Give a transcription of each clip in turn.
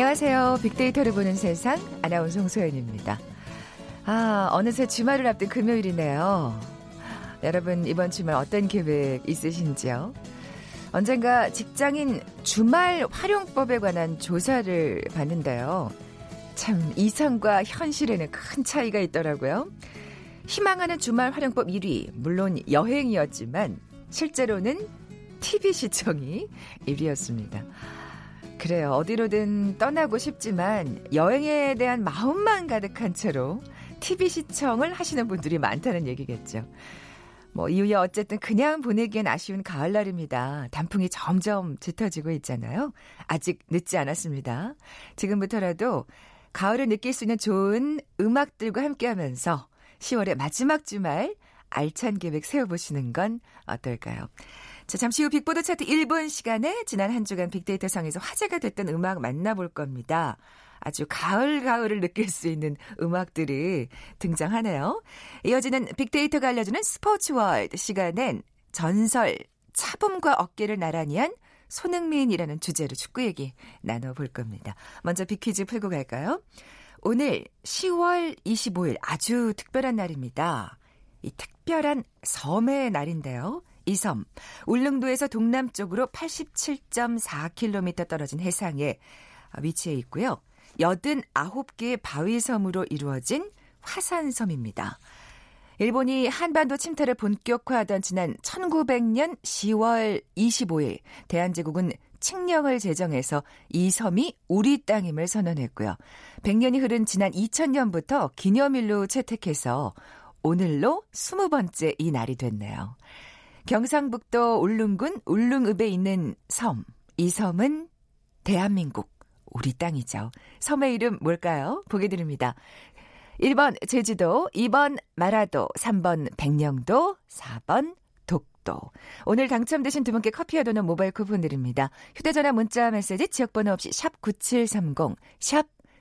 안녕하세요. 빅데이터를 보는 세상 아나운서 홍소연입니다. 아, 어느새 주말을 앞둔 금요일이네요. 여러분 이번 주말 어떤 계획 있으신지요? 언젠가 직장인 주말 활용법에 관한 조사를 봤는데요. 참 이상과 현실에는 큰 차이가 있더라고요. 희망하는 주말 활용법 1위, 물론 여행이었지만 실제로는 TV 시청이 1위였습니다. 그래요. 어디로든 떠나고 싶지만 여행에 대한 마음만 가득한 채로 TV 시청을 하시는 분들이 많다는 얘기겠죠. 뭐 이후에 어쨌든 그냥 보내기엔 아쉬운 가을날입니다. 단풍이 점점 짙어지고 있잖아요. 아직 늦지 않았습니다. 지금부터라도 가을을 느낄 수 있는 좋은 음악들과 함께하면서 10월의 마지막 주말 알찬 계획 세워보시는 건 어떨까요? 자, 잠시 후 빅보드 차트 1분 시간에 지난 한 주간 빅데이터 상에서 화제가 됐던 음악 만나볼 겁니다. 아주 가을 가을을 느낄 수 있는 음악들이 등장하네요. 이어지는 빅데이터가 알려주는 스포츠 월드 시간엔 전설 차붐과 어깨를 나란히 한 손흥민이라는 주제로 축구 얘기 나눠볼 겁니다. 먼저 빅퀴즈 풀고 갈까요? 오늘 10월 25일 아주 특별한 날입니다. 이 특별한 섬의 날인데요. 이 섬, 울릉도에서 동남쪽으로 87.4km 떨어진 해상에 위치해 있고요. 89개의 바위섬으로 이루어진 화산섬입니다. 일본이 한반도 침탈을 본격화하던 지난 1900년 10월 25일 대한제국은 칙령을 제정해서 이 섬이 우리 땅임을 선언했고요. 100년이 흐른 지난 2000년부터 기념일로 채택해서 오늘로 20번째 이 날이 됐네요. 경상북도 울릉군 울릉읍에 있는 섬. 이 섬은 대한민국 우리 땅이죠. 섬의 이름 뭘까요? 보게 드립니다. 1번 제주도, 2번 마라도, 3번 백령도, 4번 독도. 오늘 당첨되신 두 분께 커피와 도는 모바일 쿠폰 드립니다. 휴대전화 문자 메시지 지역번호 없이 샵 9730, 샵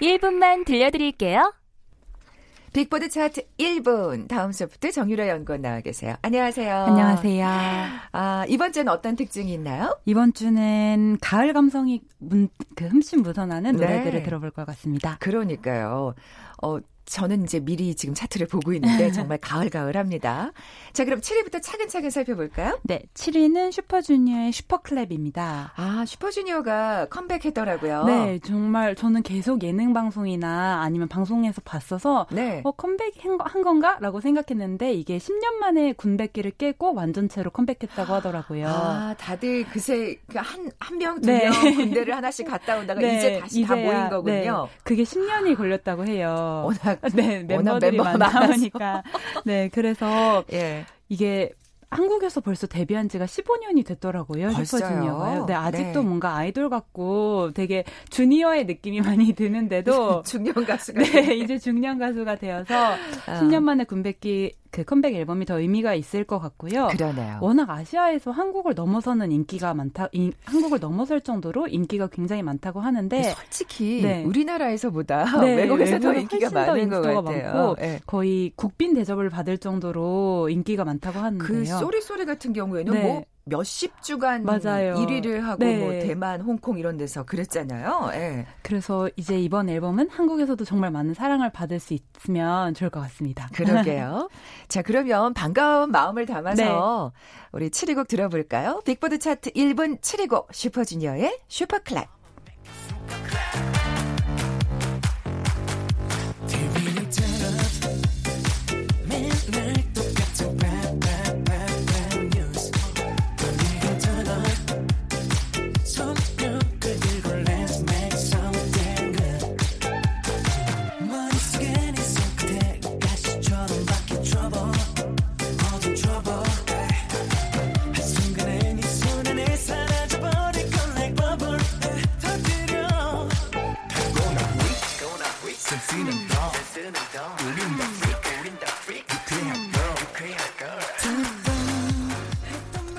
1분만 들려드릴게요. 빅보드 차트 1분 다음 소프트 정유라 연구원 나와 계세요. 안녕하세요. 안녕하세요. 아, 이번 주는 어떤 특징이 있나요? 이번 주는 가을 감성이 문, 그 흠씬 묻어나는 네. 노래들을 들어볼 것 같습니다. 그러니까요. 어, 저는 이제 미리 지금 차트를 보고 있는데 정말 가을가을합니다. 자, 그럼 7위부터 차근차근 살펴볼까요? 네, 7위는 슈퍼주니어의 Super Clap입니다. 아, 슈퍼주니어가 컴백했더라고요. 네, 정말 저는 계속 예능 방송이나 아니면 방송에서 봤어서 네. 어, 컴백한 거- 한 건가? 라고 생각했는데 이게 10년 만에 군백기를 깨고 완전체로 컴백했다고 하더라고요. 아, 다들 그새 한, 한 명, 두 네. 명 군대를 하나씩 갔다 오다가 네, 이제 다시 다 이제야, 모인 거군요. 네, 그게 10년이 걸렸다고 해요. 워낙, 네, 멤버들이. 보니까. 네, 그래서 예. 이게 한국에서 벌써 데뷔한 지가 15년이 됐더라고요. 슈퍼주니어가요. 네, 아직도 네. 뭔가 아이돌 같고 되게 주니어의 느낌이 많이 드는데도 중년 가수가. 네, 이제 중년 가수가 되어서 아. 10년 만에 군백기 그 컴백 앨범이 더 의미가 있을 것 같고요. 그러네요. 워낙 아시아에서 한국을 넘어서는 인기가 많다, 인- 한국을 넘어설 정도로 인기가 굉장히 많다고 하는데 솔직히 네. 우리나라에서보다 네, 외국에서 더 인기가 훨씬 더 많은 것 인기가 같아요. 많고 예. 거의 국빈 대접을 받을 정도로 인기가 많다고 하는데요. 그 Sorry Sorry 같은 경우에는 네. 뭐 몇십 주간 맞아요. 1위를 하고 네. 뭐 대만, 홍콩 이런 데서 그랬잖아요. 예. 그래서 이제 이번 앨범은 한국에서도 정말 많은 사랑을 받을 수 있으면 좋을 것 같습니다. 그러게요. 자, 그러면 반가운 마음을 담아서 우리 7위 곡 들어볼까요? 빅보드 차트 1분 7위 곡 슈퍼주니어의 Super Clap.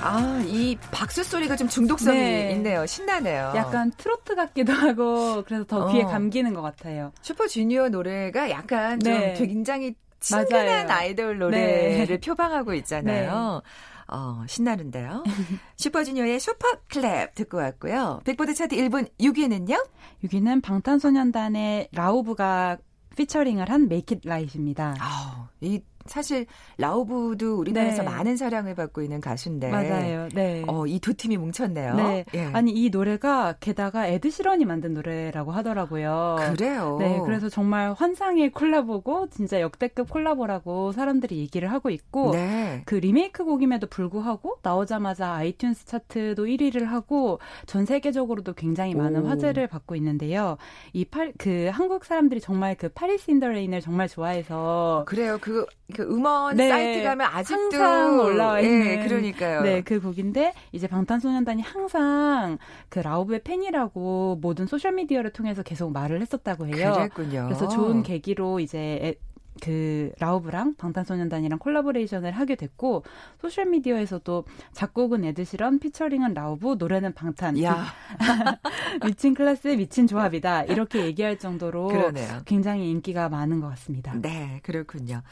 아, 이 박수 소리가 좀 중독성이 네. 있네요. 신나네요. 약간 트로트 같기도 하고 그래서 더 귀에 어. 감기는 것 같아요. 슈퍼주니어 노래가 약간 네. 좀 굉장히 친근한 맞아요. 아이돌 노래를 네. 표방하고 있잖아요. 어, 신나는데요. 슈퍼주니어의 Super Clap 듣고 왔고요. 빅보드 차트 1분 6위는요? 6위는 방탄소년단의 라우브가 피처링을 한 Make It Right입니다. 아우, 이 사실 라우브도 우리나라에서 네. 많은 사랑을 받고 있는 가수인데 맞아요. 네. 어, 이 두 팀이 뭉쳤네요. 네. 예. 아니 이 노래가 게다가 에드 시런이 만든 노래라고 하더라고요. 그래요. 네, 그래서 정말 환상의 콜라보고 진짜 역대급 콜라보라고 사람들이 얘기를 하고 있고 네. 그 리메이크 곡임에도 불구하고 나오자마자 아이튠스 차트도 1위를 하고 전 세계적으로도 굉장히 많은 오. 화제를 받고 있는데요. 이그 한국 사람들이 정말 그 Paris in the Rain을 정말 좋아해서 그래요. 그, 그 음원 네. 사이트 가면 아직도 항상 올라와 있는 예, 그러니까요. 네, 그 곡인데 이제 방탄소년단이 항상 그 라우브의 팬이라고 모든 소셜 미디어를 통해서 계속 말을 했었다고 해요. 그랬군요. 그래서 좋은 계기로 이제 에- 그 라우브랑 방탄소년단이랑 콜라보레이션을 하게 됐고 소셜 미디어에서도 작곡은 에드시런, 피처링은 라우브, 노래는 방탄. 야, 미친 클래스의 미친 조합이다. 이렇게 얘기할 정도로 그러네요. 굉장히 인기가 많은 것 같습니다. 네, 그렇군요.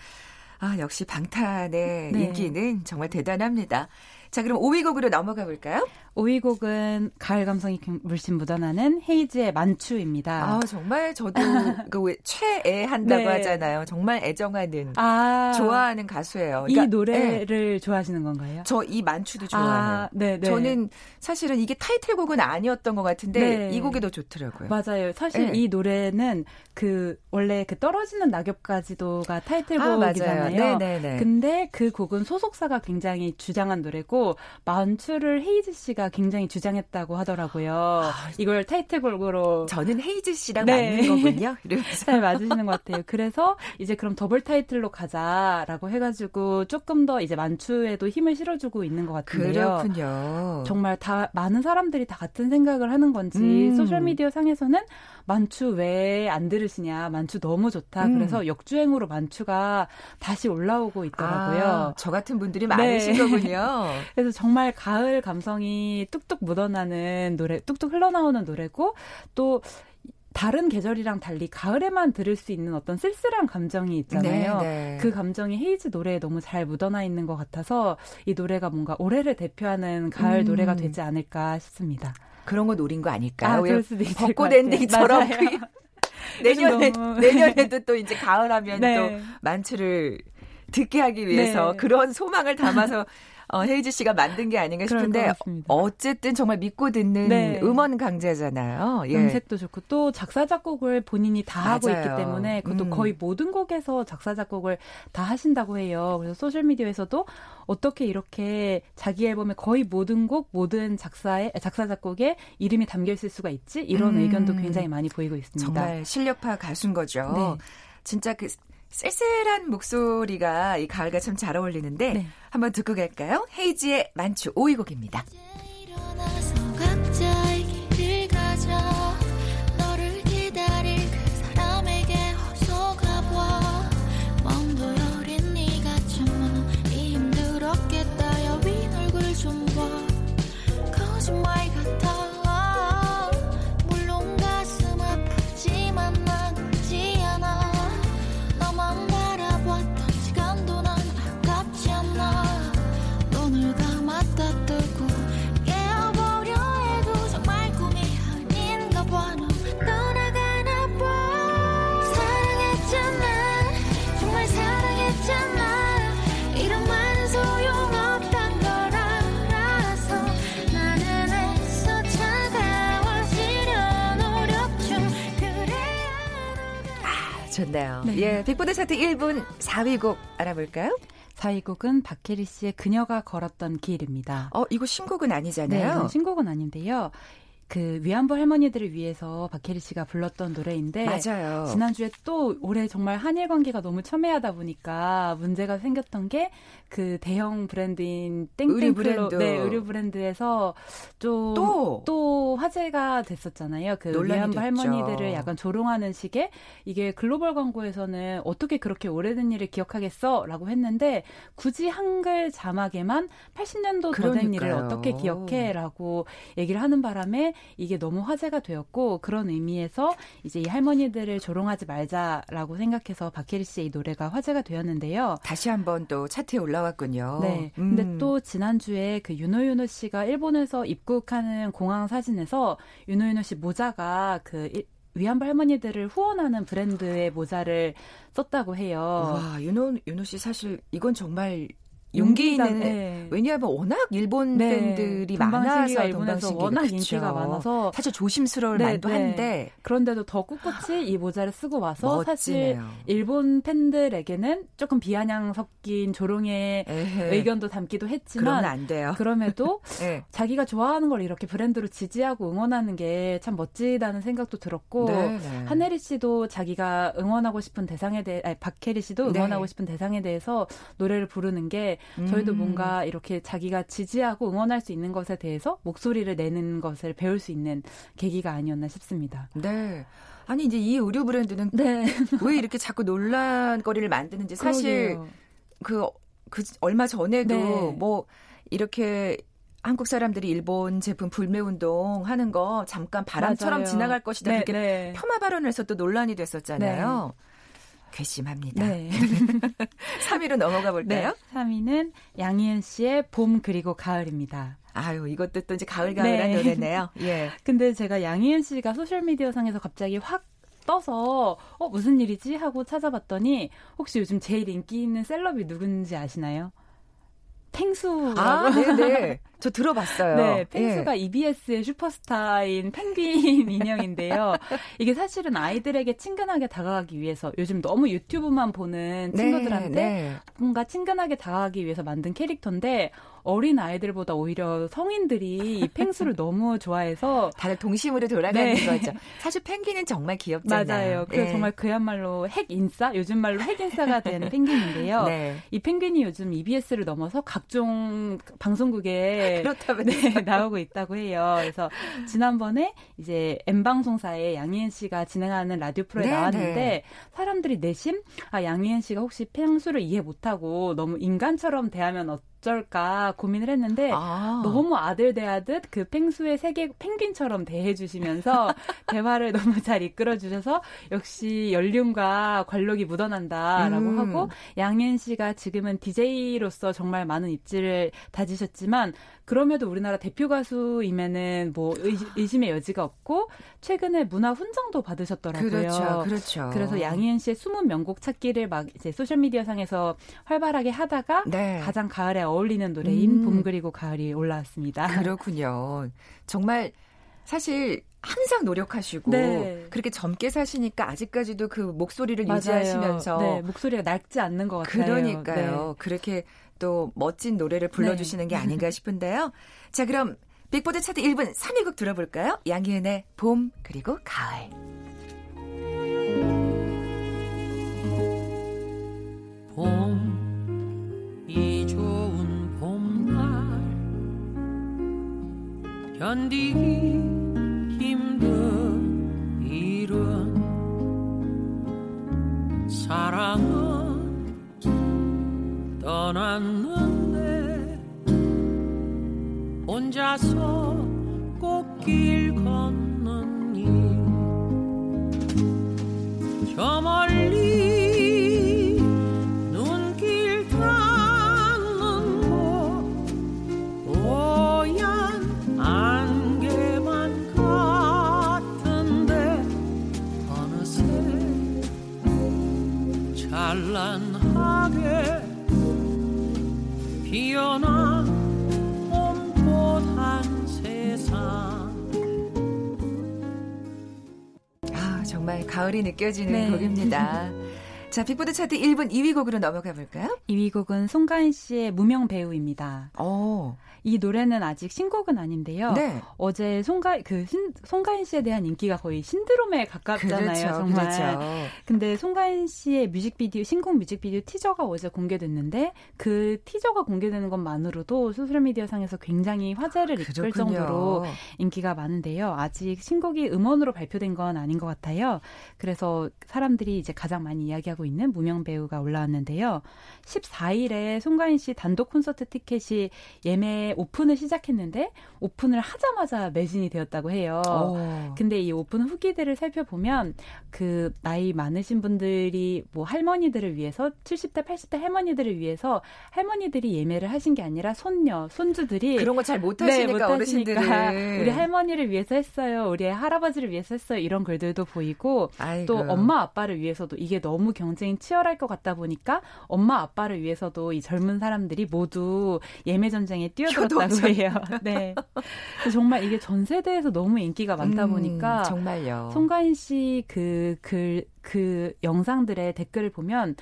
아, 역시 방탄의 네. 인기는 정말 대단합니다. 자, 그럼 5위 곡으로 넘어가 볼까요? 5위 곡은 가을 감성이 물씬 묻어나는 헤이즈의 만추입니다. 아, 정말 저도 그 최애한다고 네. 하잖아요. 정말 애정하는 아, 좋아하는 가수예요. 이 그러니까, 예, 노래를 좋아하시는 건가요? 저 이 만추도 좋아해요. 아, 네, 네. 저는 사실은 이게 타이틀곡은 아니었던 것 같은데 네. 이 곡이 더 좋더라고요. 맞아요. 사실 네. 이 노래는 그 원래 그 떨어지는 낙엽까지도가 아, 타이틀곡이잖아요. 맞아요. 네네네. 근데 그 곡은 소속사가 굉장히 주장한 노래고 만추를 헤이즈 씨가 굉장히 주장했다고 하더라고요. 이걸 타이틀곡으로 저는 헤이즈 씨랑 네. 맞는 거군요. 이러면서. 잘 맞으시는 것 같아요. 그래서 이제 그럼 더블 타이틀로 가자라고 해가지고 조금 더 이제 만추에도 힘을 실어주고 있는 것 같은데요. 그렇군요. 정말 다 많은 사람들이 다 같은 생각을 하는 건지 음. 소셜 미디어 상에서는 만추 왜 안 들으시냐 만추 너무 좋다 음. 그래서 역주행으로 만추가 다시 올라오고 있더라고요. 아, 저 같은 분들이 많으신 네. 거군요. 그래서 정말 가을 감성이 뚝뚝 묻어나는 노래, 뚝뚝 흘러나오는 노래고 또 다른 계절이랑 달리 가을에만 들을 수 있는 어떤 쓸쓸한 감정이 있잖아요. 네, 네. 그 감정이 헤이즈 노래에 너무 잘 묻어나 있는 것 같아서 이 노래가 뭔가 올해를 대표하는 가을 음. 노래가 되지 않을까 싶습니다. 그런 거 노린 거 아닐까요? 아, 왜 그럴 수도 있을 것 벚꽃. 엔딩처럼. 그 내년에 너무- 내년에도 또 이제 가을하면 네. 또 만추를 듣게 하기 위해서 네. 그런 소망을 담아서 어, 헤이즈 씨가 만든 게 아닌가 싶은데. 어쨌든 정말 믿고 듣는 네. 음원 강자잖아요. 예. 음색도 좋고 또 작사 작곡을 본인이 다 하고 맞아요. 있기 때문에 그것도 음. 거의 모든 곡에서 작사 작곡을 다 하신다고 해요. 그래서 소셜 미디어에서도 어떻게 이렇게 자기 앨범의 거의 모든 곡, 모든 작사의 작사 작곡에 이름이 담겨 있을 수가 있지? 이런 음. 의견도 굉장히 많이 보이고 있습니다. 정말 실력파 가수인 거죠. 네. 진짜 그 쓸쓸한 목소리가 이 가을과 참 잘 어울리는데 네. 한번 듣고 갈까요? 헤이지의 만추 5위 곡입니다. 예, 빅보드 차트 1부 4위 곡 알아볼까요? 4위 곡은 박혜리 씨의 그녀가 걸었던 길입니다. 어, 이거 신곡은 네, 아니잖아요. 이건 신곡은 아닌데요. 그 위안부 할머니들을 위해서 박혜리 씨가 불렀던 노래인데 맞아요. 지난주에 또 올해 정말 한일 관계가 너무 첨예하다 보니까 문제가 생겼던 게 그 대형 브랜드인 의류 땡땡 브랜드. 브랜드 네, 의류 브랜드에서 좀 또? 또 화제가 됐었잖아요. 그 위안부 됐죠. 할머니들을 약간 조롱하는 식의 이게 글로벌 광고에서는 어떻게 그렇게 오래된 일을 기억하겠어라고 했는데 굳이 한글 자막에만 80년도 더 된 일을. 어떻게 기억해라고 얘기를 하는 바람에 이게 너무 화제가 되었고 그런 의미에서 이제 이 할머니들을 조롱하지 말자라고 생각해서 박혜리 씨의 이 노래가 화제가 되었는데요. 다시 한번 또 차트에 올라왔군요. 네. 음. 근데 또 지난주에 그 윤호윤호 씨가 일본에서 입국하는 공항 사진에서 윤호윤호 씨 모자가 그 일- 위안부 할머니들을 후원하는 브랜드의 모자를 썼다고 해요. 와, 윤호, 윤호 씨 사실 이건 정말 용기 있는 네. 왜냐하면 워낙 일본 네. 팬들이 많아서 일본에서. 워낙 그쵸. 인기가 많아서 사실 조심스러울 네, 만도 네. 한데 그런데도 더 꿋꿋이 이 모자를 쓰고 와서 사실 멋지네요. 일본 팬들에게는 조금 비아냥 섞인 조롱의 에헤. 의견도 담기도 그러면 했지만 안 돼요. 그럼에도 네. 자기가 좋아하는 걸 이렇게 브랜드로 지지하고 응원하는 게 참 멋지다는 생각도 들었고 네, 네. 한혜리 씨도 자기가 응원하고 싶은 대상에 대해 아니, 박혜리 씨도 네. 응원하고 싶은 대상에 대해서 노래를 부르는 게 저희도 음. 뭔가 이렇게 자기가 지지하고 응원할 수 있는 것에 대해서 목소리를 내는 것을 배울 수 있는 계기가 아니었나 싶습니다. 네. 아니 이제 이 의류 브랜드는 네. 왜 이렇게 자꾸 논란거리를 만드는지 사실 그러게요. 그, 그 얼마 전에도 네. 뭐 이렇게 한국 사람들이 일본 제품 불매 운동 하는 거 잠깐 바람처럼 맞아요. 지나갈 것이다 네, 그렇게 네. 폄하 발언을 해서 또 논란이 됐었잖아요. 괘씸합니다. 네. 3위로 넘어가 볼까요? 네. 3위는 양희은 씨의 봄 그리고 가을입니다. 아유, 이것도 또 이제 가을가을한 네. 노래네요. 예. 근데 제가 양희은 씨가 소셜미디어 상에서 갑자기 확 떠서 어 무슨 일이지 하고 찾아봤더니 혹시 요즘 제일 인기 있는 셀럽이 누군지 아시나요? 펭수라고. 아, 네네. 저 들어봤어요. 네, 예. 펭수가 EBS의 슈퍼스타인 펭귄 인형인데요. 이게 사실은 아이들에게 친근하게 다가가기 위해서 요즘 너무 유튜브만 보는 네, 친구들한테 네. 뭔가 친근하게 다가가기 위해서 만든 캐릭터인데 어린 아이들보다 오히려 성인들이 이 펭수를 너무 좋아해서 다들 동심으로 돌아가는 네. 거죠. 사실 펭귄은 정말 귀엽잖아요. 맞아요. 그래서 예. 정말 그야말로 핵 인싸, 요즘 말로 핵 인싸가 된 펭귄인데요. 네. 이 펭귄이 요즘 EBS를 넘어서 각종 방송국에 네, 나오고 있다고 해요. 그래서 지난번에 이제 M 방송사의 양희은 씨가 진행하는 라디오 프로에 네, 나왔는데 네. 사람들이 내심 아 양희은 씨가 혹시 펭수를 이해 못하고 너무 인간처럼 대하면 어 쩔까 고민을 했는데 아. 너무 아들 대하듯 그 펭수의 세계 펭귄처럼 대해주시면서 대화를 너무 잘 이끌어주셔서 역시 연륜과 관록이 묻어난다라고 음. 하고 양현 씨가 지금은 DJ로서 정말 많은 입지를 다지셨지만 그럼에도 우리나라 대표 가수임에는 뭐 의- 의심의 여지가 없고 최근에 문화 훈장도 받으셨더라고요. 그렇죠, 그렇죠. 그래서 양희은 씨의 숨은 명곡 찾기를 막 이제 소셜 미디어 상에서 활발하게 하다가 네. 가장 가을에 어 울리는 노래인 음. 봄 그리고 가을이 올라왔습니다. 그렇군요. 정말 사실 항상 노력하시고 네. 그렇게 젊게 사시니까 아직까지도 그 목소리를 맞아요. 유지하시면서 네, 목소리가 낡지 않는 것 같아요. 그러니까요. 네. 그렇게 또 멋진 노래를 불러주시는 게 아닌가 싶은데요. 자, 그럼 빅보드 차트 1분 3위곡 들어볼까요? 양희은의 봄 그리고 가을. 견디기 힘든 일은 사랑은 떠났는데 혼자서 꽃길 걷 정말 가을이 느껴지는 네. 곡입니다. 자, 빅보드 차트 1부 2위 곡으로 넘어가 볼까요? 2위 곡은 송가인 씨의 무명 배우입니다. 어. 이 노래는 아직 신곡은 아닌데요. 네. 어제 송가 그 신, 송가인 씨에 대한 인기가 거의 신드롬에 가깝잖아요. 그렇죠. 정말. 그렇죠. 근데 송가인 씨의 뮤직비디오 신곡 뮤직비디오 티저가 어제 공개됐는데 그 티저가 공개되는 것만으로도 소셜 미디어 상에서 굉장히 화제를 이끌 그렇군요. 정도로 인기가 많은데요. 아직 신곡이 음원으로 발표된 건 아닌 것 같아요. 그래서 사람들이 이제 가장 많이 이야기하고 있는 무명 배우가 올라왔는데요. 14일에 송가인 씨 단독 콘서트 티켓이 예매 오픈을 시작했는데 오픈을 하자마자 매진이 되었다고 해요. 어. 근데 이 오픈 후기들을 살펴보면 그 나이 많으신 분들이 뭐 할머니들을 위해서 70대 80대 할머니들을 위해서 할머니들이 예매를 하신 게 아니라 손녀 손주들이 그런 거 잘 못하시니까 네, 어르신들은 우리 할머니를 위해서 했어요. 우리 할아버지를 위해서 했어요. 이런 글들도 보이고 아이고. 또 엄마 아빠를 위해서도 이게 너무 경쟁이 치열할 것 같다 보니까 엄마 아빠 를 위해서도 이 젊은 사람들이 모두 예매 전쟁에 뛰어들었다고. 해요. 네. 정말 이게 전 세대에서 너무 인기가 많다 음, 보니까 정말요. 송가인 씨 그 글 그 영상들의 댓글을 보면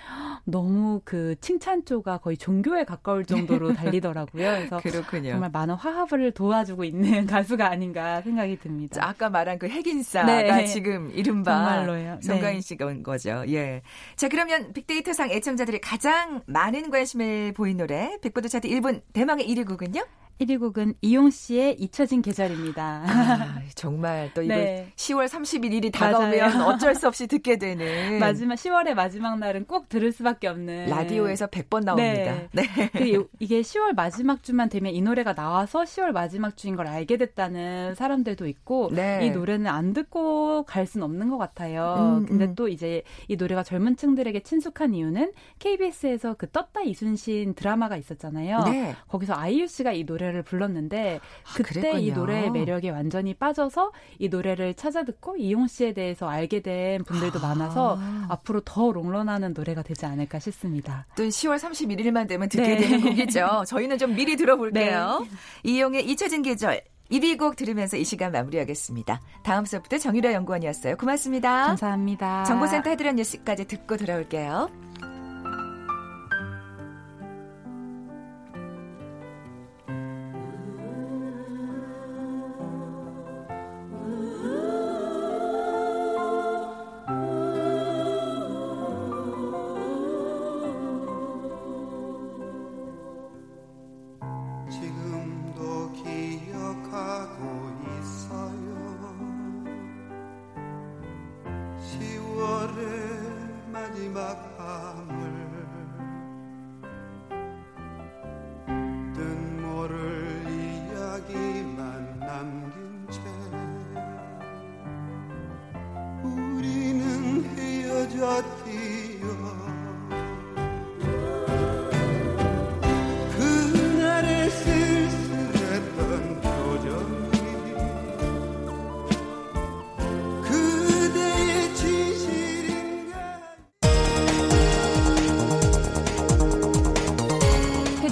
너무 그 칭찬조가 거의 종교에 가까울 정도로 달리더라고요. 그래서 그렇군요. 정말 많은 화합을 도와주고 있는 가수가 아닌가 생각이 듭니다. 자, 아까 말한 그 핵인싸가 네. 지금 이른바 정말로요. 네. 온 거죠. 예. 자, 그러면 빅데이터상 애청자들이 가장 많은 관심을 보인 노래 빅보드 차트 1분 대망의 1위 곡은요? 1위 곡은 이용 씨의 잊혀진 계절입니다. 아, 정말 또 이거 네. 10월 31일이 다가오면. 어쩔 수 없이 듣게 되는 마지막 10월의 마지막 날은 꼭 들을 수밖에 없는 라디오에서 100번 나옵니다. 네. 그 이- 이게 10월 마지막 주만 되면 이 노래가 나와서 10월 마지막 주인 걸 알게 됐다는 사람들도 있고 네. 이 노래는 안 듣고 갈 수는 없는 것 같아요. 음, 근데 음. 또 이제 이 노래가 젊은 층들에게 친숙한 이유는 KBS에서 그 떴다 이순신 드라마가 있었잖아요. 네. 거기서 아이유 씨가 이 노래 를 불렀는데 아, 그때 이 그랬군요. 노래의 매력에 완전히 빠져서 이 노래를 찾아 듣고 이용 씨에 대해서 알게 된 분들도 아. 많아서 앞으로 더 롱런하는 노래가 되지 않을까 싶습니다. 또 10월 31일만 되면 듣게 네. 되는 곡이죠. 저희는 좀 미리 들어볼게요. 이용의 잊혀진 계절 1위 곡 들으면서 이 시간 마무리하겠습니다. 다음 수업부터 정유라 연구원이었어요. 고맙습니다. 감사합니다. 정보센터 헤드란 뉴스까지 듣고 돌아올게요.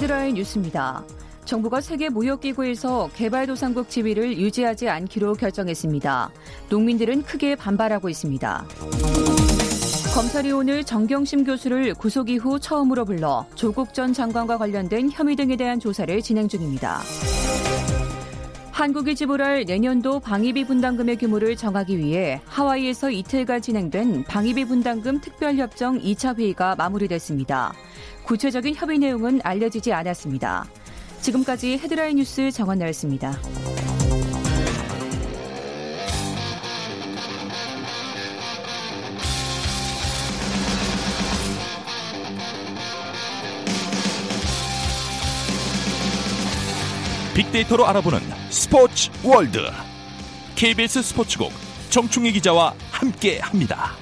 헤드라인 뉴스입니다. 정부가 세계 무역기구에서 개발도상국 지위를 유지하지 않기로 결정했습니다. 농민들은 크게 반발하고 있습니다. 검찰이 오늘 정경심 교수를 구속 이후 처음으로 불러 조국 전 장관과 관련된 혐의 등에 대한 조사를 진행 중입니다. 한국이 지불할 내년도 방위비 분담금의 규모를 정하기 위해 하와이에서 이틀간 진행된 방위비 분담금 특별협정 2차 회의가 마무리됐습니다. 구체적인 협의 내용은 알려지지 않았습니다. 지금까지 헤드라인 뉴스 정원나였습니다. 빅데이터로 알아보는 스포츠 월드 KBS 스포츠국 정충희 기자와 함께합니다.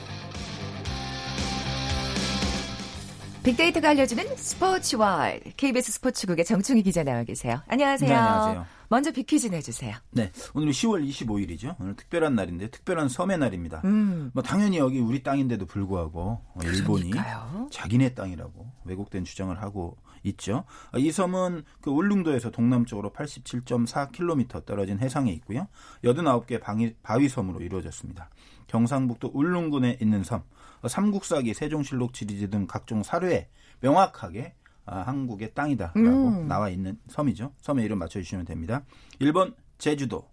빅데이터가 알려주는 스포츠 월 KBS 스포츠국의 정충희 기자 나와 계세요. 안녕하세요. 네, 안녕하세요. 먼저 빅퀴즈 내주세요. 네, 오늘 10월 25일이죠. 오늘 특별한 날인데 특별한 섬의 날입니다. 음. 뭐 당연히 여기 우리 땅인데도 불구하고 어, 일본이 그러니까요. 자기네 땅이라고 왜곡된 주장을 하고 있죠. 어, 이 섬은 그 울릉도에서 동남쪽으로 87.4km 떨어진 해상에 있고요. 89개 바위, 바위섬으로 이루어졌습니다. 경상북도 울릉군에 있는 섬, 어, 삼국사기, 세종실록, 지리지 등 각종 사료에 명확하게 아, 한국의 땅이다라고 음. 나와 있는 섬이죠. 섬의 이름 맞춰주시면 됩니다. 1번 제주도,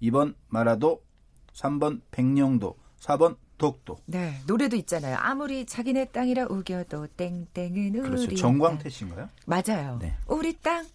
2번 마라도, 3번 백령도, 4번 독도. 네, 노래도 있잖아요. 아무리 자기네 땅이라 우겨도 땡땡은 우리 그렇죠. 땅. 정광태 씨인가요? 맞아요. 네. 우리 땅.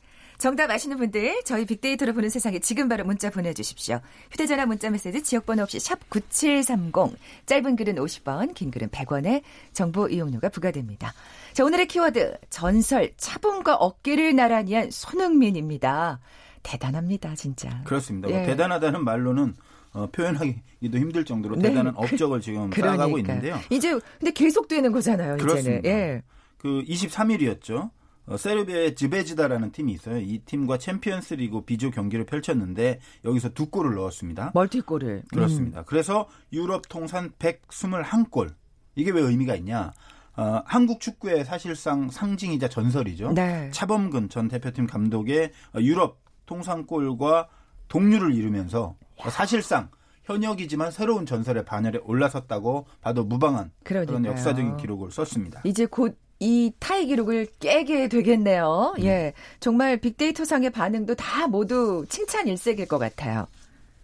정답 아시는 분들 저희 빅데이터로 보는 세상에 지금 바로 문자 보내주십시오. 휴대전화 문자 메시지 지역번호 없이 샵 9730 짧은 글은 50원 긴 글은 100원의 정보 이용료가 부과됩니다. 자 오늘의 키워드 전설 차범근과 어깨를 나란히 한 손흥민입니다. 대단합니다 진짜. 그렇습니다. 뭐 예. 대단하다는 말로는 어, 표현하기도 힘들 정도로 네, 대단한 그- 업적을 지금 그러니까. 쌓아가고 있는데요. 이제 근데 계속 되는 거잖아요. 이제는. 그렇습니다. 예. 그 23일이었죠. 어, 세르비아의 즈베지다라는 팀이 있어요. 이 팀과 챔피언스 리그 B조 경기를 펼쳤는데 여기서 두 골을 넣었습니다. 멀티골을. 그렇습니다. 음. 그래서 유럽 통산 121골. 이게 왜 의미가 있냐? 어, 한국 축구의 사실상 상징이자 전설이죠. 네. 차범근 전 대표팀 감독의 어, 유럽 통산골과 동률을 이루면서 어, 사실상 현역이지만 새로운 전설의 반열에 올라섰다고 봐도 무방한 그런 그러니까요. 역사적인 기록을 썼습니다. 이제 곧 이 타이 기록을 깨게 되겠네요. 음. 예. 정말 빅데이터 상의 반응도 다 모두 칭찬 일색일 것 같아요.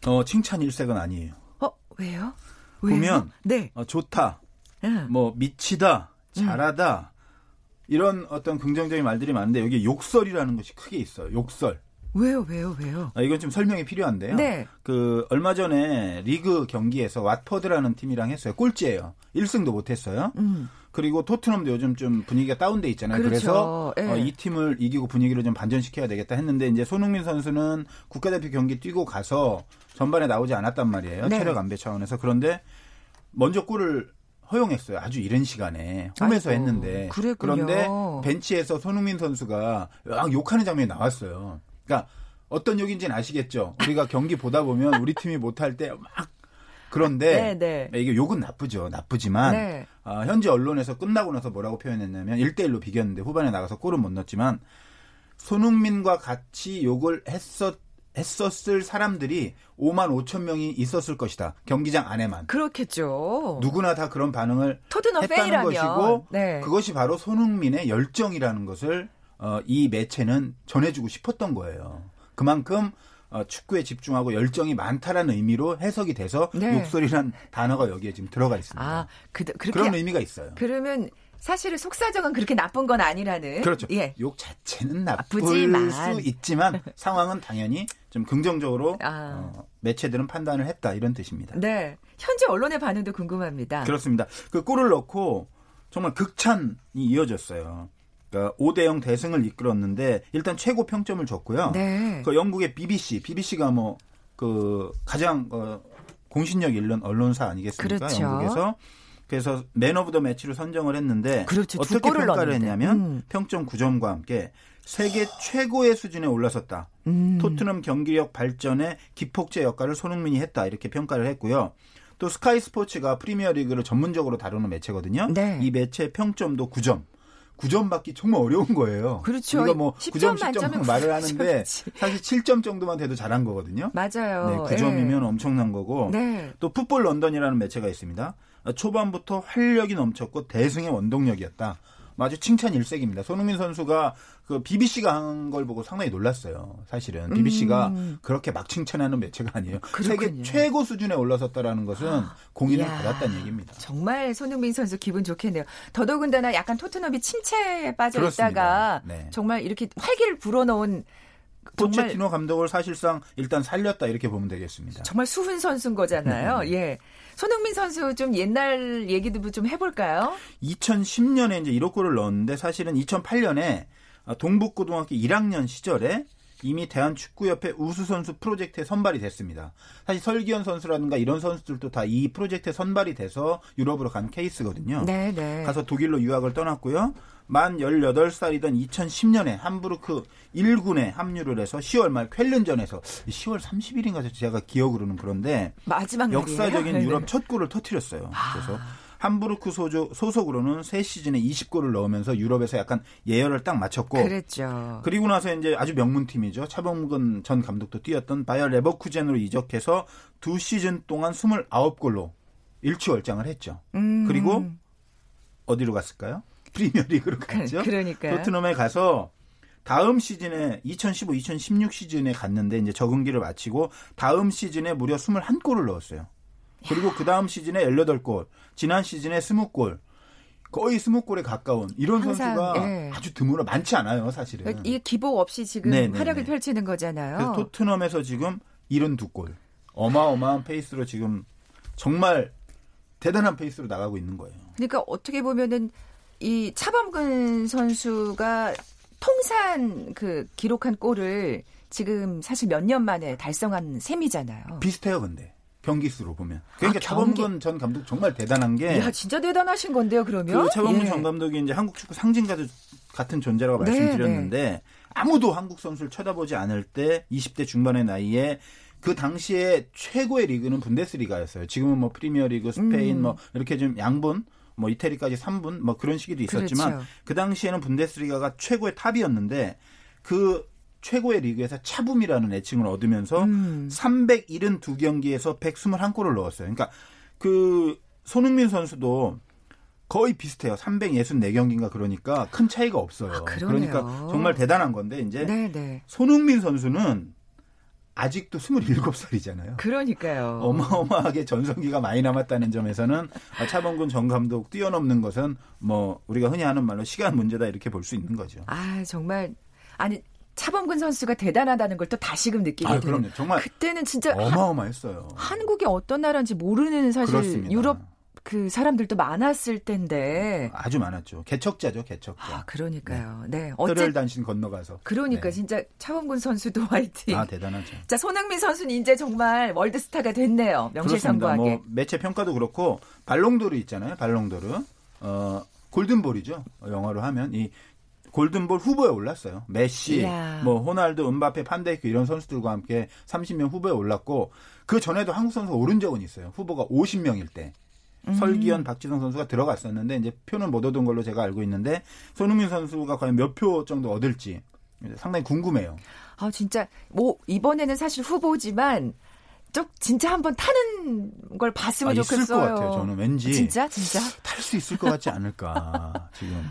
어, 칭찬 일색은 아니에요. 어, 왜요? 왜요? 보면 네. 어, 좋다, 응. 뭐 미치다, 잘하다 이런 어떤 긍정적인 말들이 많은데 여기 욕설이라는 것이 크게 있어요. 욕설. 왜요, 왜요, 왜요? 아, 이건 좀 설명이 필요한데요. 네. 그 얼마 전에 리그 경기에서 왓퍼드라는 팀이랑 했어요. 꼴찌예요. 1승도 못 했어요. 음. 그리고 토트넘도 요즘 좀 분위기가 다운돼 있잖아요. 그 그렇죠. 래서 예. 어, 이 팀을 이기고 분위기를 좀 반전시켜야 되겠다 했는데 이제 손흥민 선수는 국가대표 경기 뛰고 가서 전반에 나오지 않았단 말이에요. 네. 체력 안배 차원에서 그런데 먼저 골을 허용했어요. 아주 이른 시간에 홈에서 아이고, 했는데 그랬군요. 그런데 벤치에서 손흥민 선수가 막 욕하는 장면이 나왔어요. 그러니까 어떤 욕인지는 아시겠죠. 우리가 경기 보다 보면 우리 팀이 못할 때 막 그런데 네, 네. 이게 욕은 나쁘죠. 나쁘지만 네. 아, 현지 언론에서 끝나고 나서 뭐라고 표현했냐면 1대1로 비겼는데 후반에 나가서 골은 못 넣었지만 손흥민과 같이 욕을 했었 했었을 사람들이 5만 5천 명이 있었을 것이다. 경기장 안에만. 그렇겠죠. 누구나 다 그런 반응을 토트넘 했다는 팬이라면. 것이고 네. 그것이 바로 손흥민의 열정이라는 것을 어, 이 매체는 전해주고 싶었던 거예요. 그만큼 어, 축구에 집중하고 열정이 많다라는 의미로 해석이 돼서 네. 욕설이란 단어가 여기에 지금 들어가 있습니다. 아, 그, 그렇게. 그런 의미가 있어요. 그러면 사실은 속사정은 그렇게 나쁜 건 아니라는. 그렇죠. 예. 욕 자체는 나쁠 나쁘지만. 수 있지만 상황은 당연히 좀 긍정적으로 아. 어, 매체들은 판단을 했다 이런 뜻입니다. 네. 현지 언론의 반응도 궁금합니다. 그렇습니다. 그 골을 넣고 정말 극찬이 이어졌어요. 그러니까 5대 0 대승을 이끌었는데 일단 최고 평점을 줬고요. 네. 그 영국의 BBC, BBC가 뭐 그 가장 어, 공신력 있는 언론사 아니겠습니까? 그렇죠. 영국에서 그래서 man of the match를 선정을 했는데 그렇죠. 두 어떻게 평가를 넣었는데. 했냐면 음. 평점 9점과 함께 세계 최고의 수준에 올라섰다. 음. 토트넘 경기력 발전에 기폭제 역할을 손흥민이 했다. 이렇게 평가를 했고요. 또 스카이 스포츠가 프리미어 리그를 전문적으로 다루는 매체거든요. 네. 이 매체 평점도 9점. 9점 받기 정말 어려운 거예요. 그렇죠. 우리가 뭐 10점 9점, 만점에 10점 말을 하는데 9점이지. 사실 7점 정도만 돼도 잘한 거거든요. 맞아요. 네, 9점이면 예. 엄청난 거고. 네. 또 풋볼 런던이라는 매체가 있습니다. 초반부터 활력이 넘쳤고 대승의 원동력이었다. 아주 칭찬 일색입니다. 손흥민 선수가 그 BBC가 한 걸 보고 상당히 놀랐어요. 사실은 BBC가 음. 그렇게 막 칭찬하는 매체가 아니에요. 그렇군요. 세계 최고 수준에 올라섰다라는 것은 공인을 이야. 받았다는 얘기입니다. 정말 손흥민 선수 기분 좋겠네요. 더더군다나 약간 토트넘이 침체에 빠져. 있다가 네. 정말 이렇게 활기를 불어넣은 포체티노 감독을 사실상 일단 살렸다 이렇게 보면 되겠습니다. 정말 수훈 선수인 거잖아요. 네. 예. 손흥민 선수 좀 옛날 얘기도 좀 해볼까요? 2010년에 이제 1호 골을 넣었는데 사실은 2008년에 동북고등학교 1학년 시절에 이미 대한축구협회 우수선수 프로젝트에 선발이 됐습니다. 사실 설기현 선수라든가 이런 선수들도 다 이 프로젝트에 선발이 돼서 유럽으로 간 케이스거든요. 네, 네. 가서 독일로 유학을 떠났고요. 만 18살이던 2010년에 함부르크 1군에 합류를 해서 10월 말 쾰른전에서 10월 30일인가 제가 기억으로는 그런데 마지막 날이에요? 역사적인 네네. 유럽 첫 골을 터뜨렸어요. 그래서 함부르크 소조, 소속으로는 세 시즌에 20골을 넣으면서 유럽에서 약간 예열을 딱 마쳤고 그랬죠. 그리고 나서 이제 아주 명문팀이죠. 차범근 전 감독도 뛰었던 바이어 레버쿠젠으로 이적해서 두 시즌 동안 29골로 일취월장을 했죠. 음. 그리고 어디로 갔을까요? 프리미어리그로 갔죠. 그러니까요. 토트넘에 가서 다음 시즌에 2015-2016 시즌에 갔는데 이제 적응기를 마치고 다음 시즌에 무려 21골을 넣었어요. 그리고 그 다음 시즌에 18골, 지난 시즌에 20골, 거의 20골에 가까운 이런 항상, 선수가 예. 아주 드물어 많지 않아요, 사실은. 그러니까 이게 기복 없이 지금 네, 네, 활약을 네. 펼치는 거잖아요. 그래서 토트넘에서 지금 72골. 어마어마한 페이스로 지금 정말 대단한 페이스로 나가고 있는 거예요. 그러니까 어떻게 보면은 이 차범근 선수가 통산 그 기록한 골을 지금 사실 몇 년 만에 달성한 셈이잖아요. 비슷해요, 근데. 경기 수로 보면. 그러니까 아, 차범근. 전 감독 정말 대단한 게 이야, 진짜 대단하신 건데요, 그러면? 그 차범근 예. 전 감독이 이제 한국 축구 상징가 같은 존재라고 네, 말씀드렸는데 아무도 한국 선수를 쳐다보지 않을 때 20대 중반의 나이에 그 당시에 최고의 리그는 분데스리가였어요. 지금은 뭐 프리미어 리그, 스페인 음. 뭐 이렇게 좀 양분 뭐 이태리까지 3분 뭐 그런 시기도 있었지만 그렇죠. 그 당시에는 분데스리가가 최고의 탑이었는데 그 최고의 리그에서 차붐이라는 애칭을 얻으면서 음. 372경기에서 121골을 넣었어요. 그러니까 그 손흥민 선수도 거의 비슷해요. 364경기인가 그러니까 큰 차이가 없어요. 아. 그러니까 정말 대단한 건데 이제 네, 네. 손흥민 선수는 아직도 27살이잖아요. 그러니까요. 어마어마하게 전성기가 많이 남았다는 점에서는 차범근 전 감독 뛰어넘는 것은 뭐 우리가 흔히 하는 말로 시간 문제다 이렇게 볼 수 있는 거죠. 아, 정말 아니 차범근 선수가 대단하다는 걸 또 다시금 느끼게 아, 되는. 그럼요. 정말 그때는 진짜 어마어마했어요. 한국이 어떤 나라인지 모르는 사실 그렇습니다. 유럽 그 사람들도 많았을 텐데. 아주 많았죠. 개척자죠, 개척자. 아, 그러니까요. 네. 혈을 어쨌든 단신 건너가서. 그러니까 네. 진짜 차범근 선수도 화이팅. 아, 대단하죠. 자, 손흥민 선수는 이제 정말 월드스타가 됐네요. 명실상부하게. 뭐 매체 평가도 그렇고 발롱도르 있잖아요. 발롱도르. 어, 골든볼이죠. 영어로 하면 이 골든볼 후보에 올랐어요. 메시, 이야. 뭐 호날두, 은바페, 판데이크 이런 선수들과 함께 30명 후보에 올랐고 그 전에도 한국 선수가 오른 적은 있어요. 후보가 50명일 때. 음. 설기현, 박지성 선수가 들어갔었는데 이제 표는 못 얻은 걸로 제가 알고 있는데 손흥민 선수가 과연 몇 표 정도 얻을지 상당히 궁금해요. 아, 진짜 뭐 이번에는 사실 후보지만 좀 진짜 한번 타는 걸 봤으면 아, 있을 좋겠어요. 것 같아요. 저는 왠지 진짜 진짜. 탈 수 있을 것 같지 않을까 지금.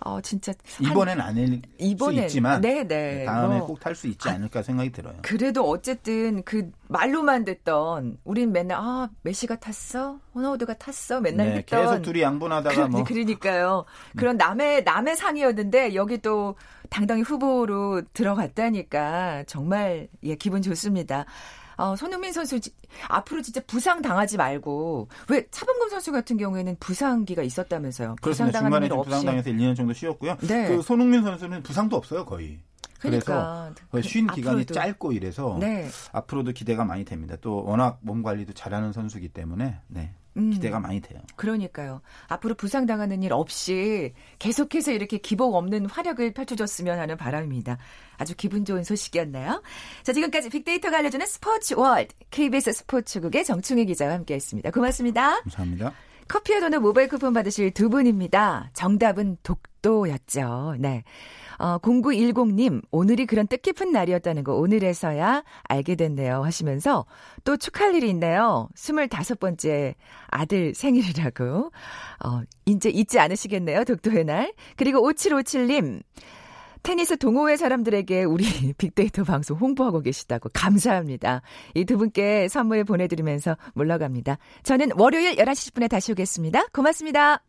어, 진짜 이번엔 아닐 수 이번엔, 있지만 네네. 다음에 뭐. 꼭탈 수 있지 않을까 생각이 들어요. 그래도 어쨌든 그 말로만 듣던 우린 맨날 아 메시가 탔어 호나우드가 탔어 맨날 네, 듣던 계속 둘이 양분하다가 그, 뭐 그러니까요 그런 남의 남의 상이었는데 여기 또 당당히 후보로 들어갔다니까 정말 예 기분 좋습니다. 어, 손흥민 선수 지- 앞으로 진짜 부상 당하지 말고 왜 차범근 선수 같은 경우에는 부상기가 있었다면서요. 부상. 당하는 일좀 없이. 부상 당해서 1년 정도 쉬었고요. 네. 그 손흥민 선수는 부상도 없어요 거의. 그러니까 그래서 쉰 그- 기간이 앞으로도. 짧고 이래서 네. 앞으로도 기대가 많이 됩니다. 또 워낙 몸 관리도 잘하는 선수기 때문에 네, 음. 기대가 많이 돼요. 그러니까요. 앞으로 부상당하는 일 없이 계속해서 이렇게 기복 없는 활약을 펼쳐줬으면 하는 바람입니다. 아주 기분 좋은 소식이었나요? 자, 지금까지 빅데이터가 알려주는 스포츠 월드 KBS 스포츠국의 정충희 기자와 함께했습니다. 고맙습니다. 감사합니다. 커피와 도넛 모바일 쿠폰 받으실 두 분입니다. 정답은 독도였죠. 네. 어, 0910님, 오늘이 그런 뜻깊은 날이었다는 거 오늘에서야 알게 됐네요. 하시면서 또 축하할 일이 있네요. 25번째 아들 생일이라고. 어, 이제 잊지 않으시겠네요. 독도의 날. 그리고 5757님, 테니스 동호회 사람들에게 우리 빅데이터 방송 홍보하고 계시다고 감사합니다. 이 두 분께 선물 보내드리면서 물러갑니다. 저는 월요일 11시 10분에 다시 오겠습니다. 고맙습니다.